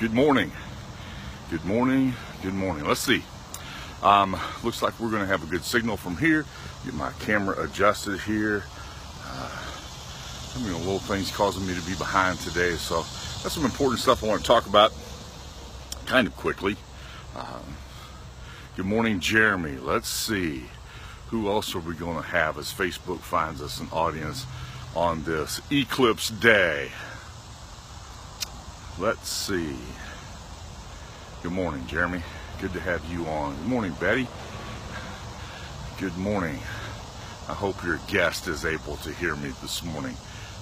Good morning. Good morning. Good morning. Let's see. Um, looks like we're going to have a good signal from here. Get my camera adjusted here. Uh, I mean, a little things causing me to be behind today. So that's some important stuff I want to talk about kind of quickly. Um, good morning, Jeremy. Let's see. Who else are we going to have as Facebook finds us an audience on this eclipse day? Let's see. Good morning, Jeremy. Good to have you on. Good morning, Betty. Good morning. I hope your guest is able to hear me this morning.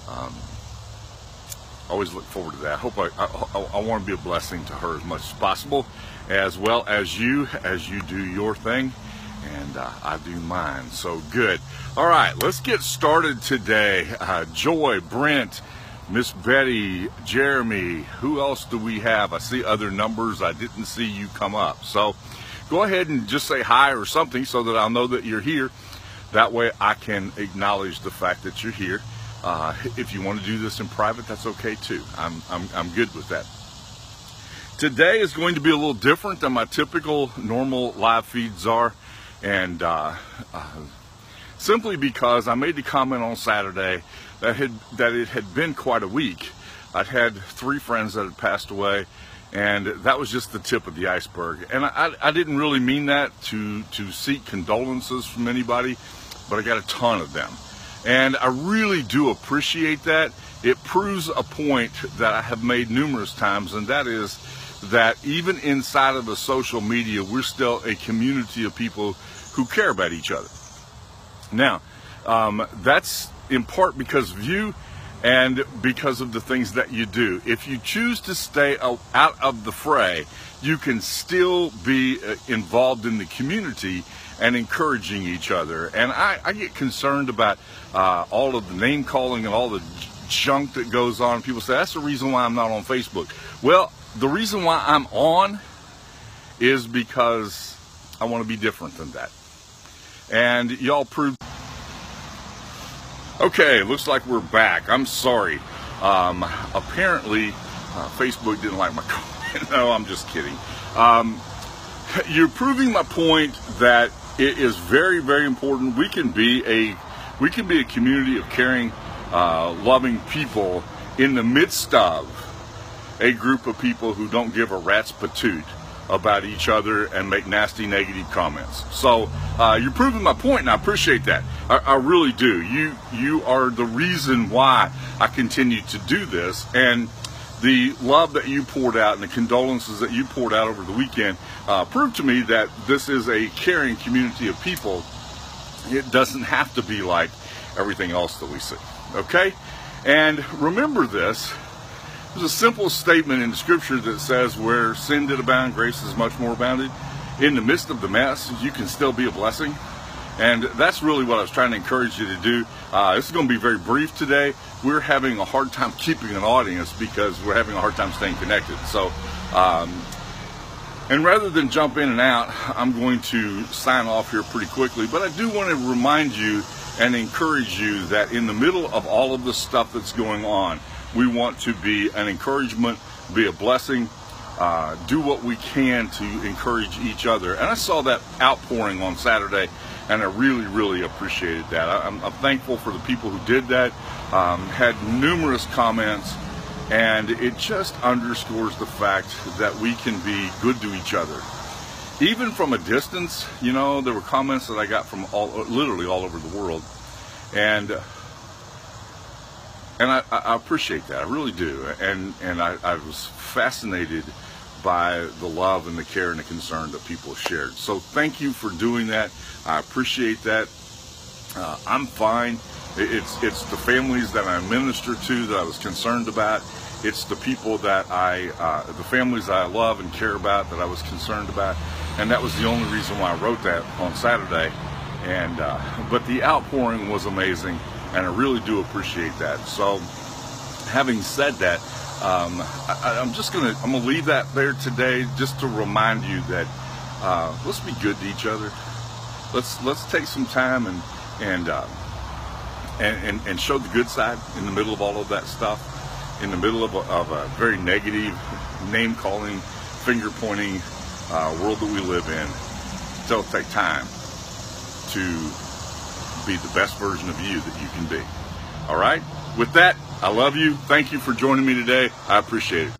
Um, always look forward to that. I hope I, I, I, want to be a blessing to her as much as possible, as well as you, as you do your thing, and uh, I do mine. So good. All right, let's get started today. Uh, Joy, Brent, Miss Betty, Jeremy, who else do we have? I see other numbers. I didn't see you come up. So go ahead and just say hi or something so that I'll know that you're here. That way I can acknowledge the fact that you're here. Uh, if you want to do this in private, that's okay too. I'm, I'm, I'm good with that. Today is going to be a little different than my typical normal live feeds are. And uh, uh, simply because I made the comment on Saturday that had that it had been quite a week. I'd had three friends that had passed away, and that was just the tip of the iceberg. And I, I didn't really mean that to to seek condolences from anybody, but I got a ton of them, and I really do appreciate that. It proves a point that I have made numerous times, and that is that even inside of the social media, we're still a community of people who care about each other. Now, um, that's in part because of you and because of the things that you do. If you choose to stay out of the fray, you can still be uh, involved in the community and encouraging each other. And I, I get concerned about uh, all of the name calling and all the junk that goes on. People say, that's the reason why I'm not on Facebook. Well, the reason why I'm on is because I want to be different than that. And y'all proved. Okay, looks like we're back. I'm sorry. Um, apparently, uh, Facebook didn't like my comment. no, I'm just kidding. Um, you're proving my point that it is very, very important. We can be a we can be a community of caring, uh, loving people in the midst of a group of people who don't give a rat's patoot about each other and make nasty negative comments. So uh, you're proving my point, and I appreciate that. I, I, really do. You you are the reason why I continue to do this, and the love that you poured out and the condolences that you poured out over the weekend uh, proved to me that this is a caring community of people. It doesn't have to be like everything else that we see. Okay, and remember this there's a simple statement in the scripture that says, Where sin did abound, grace is much more abounded. In the midst of the mess, you can still be a blessing. And that's really what I was trying to encourage you to do. Uh, this is going to be very brief today. We're having a hard time keeping an audience because we're having a hard time staying connected. So, um, and rather than jump in and out, I'm going to sign off here pretty quickly. But I do want to remind you and encourage you that in the middle of all of the stuff that's going on, we want to be an encouragement, be a blessing, uh, do what we can to encourage each other. And I saw that outpouring on Saturday, and I really, really appreciated that. I, am thankful for the people who did that, um, had numerous comments, and it just underscores the fact that we can be good to each other. Even from a distance, you know, there were comments that I got from all, literally all over the world. And and I, I, appreciate that. I really do. And and I, I, was fascinated by the love and the care and the concern that people shared. So thank you for doing that. I appreciate that. Uh, I'm fine. It's it's the families that I minister to that I was concerned about. It's the people that I, uh, the families that I love and care about that I was concerned about, and that was the only reason why I wrote that on Saturday. And uh, but the outpouring was amazing and I really do appreciate that. So, having said that, um, I, am just gonna I'm gonna leave that there today, just to remind you that uh, let's be good to each other. Let's let's take some time and and, uh, and, and and show the good side in the middle of all of that stuff, in the middle of a, of a very negative name calling, finger pointing uh, world that we live in, still take time to be the best version of you that you can be. All right? With that, I love you. Thank you for joining me today. I appreciate it.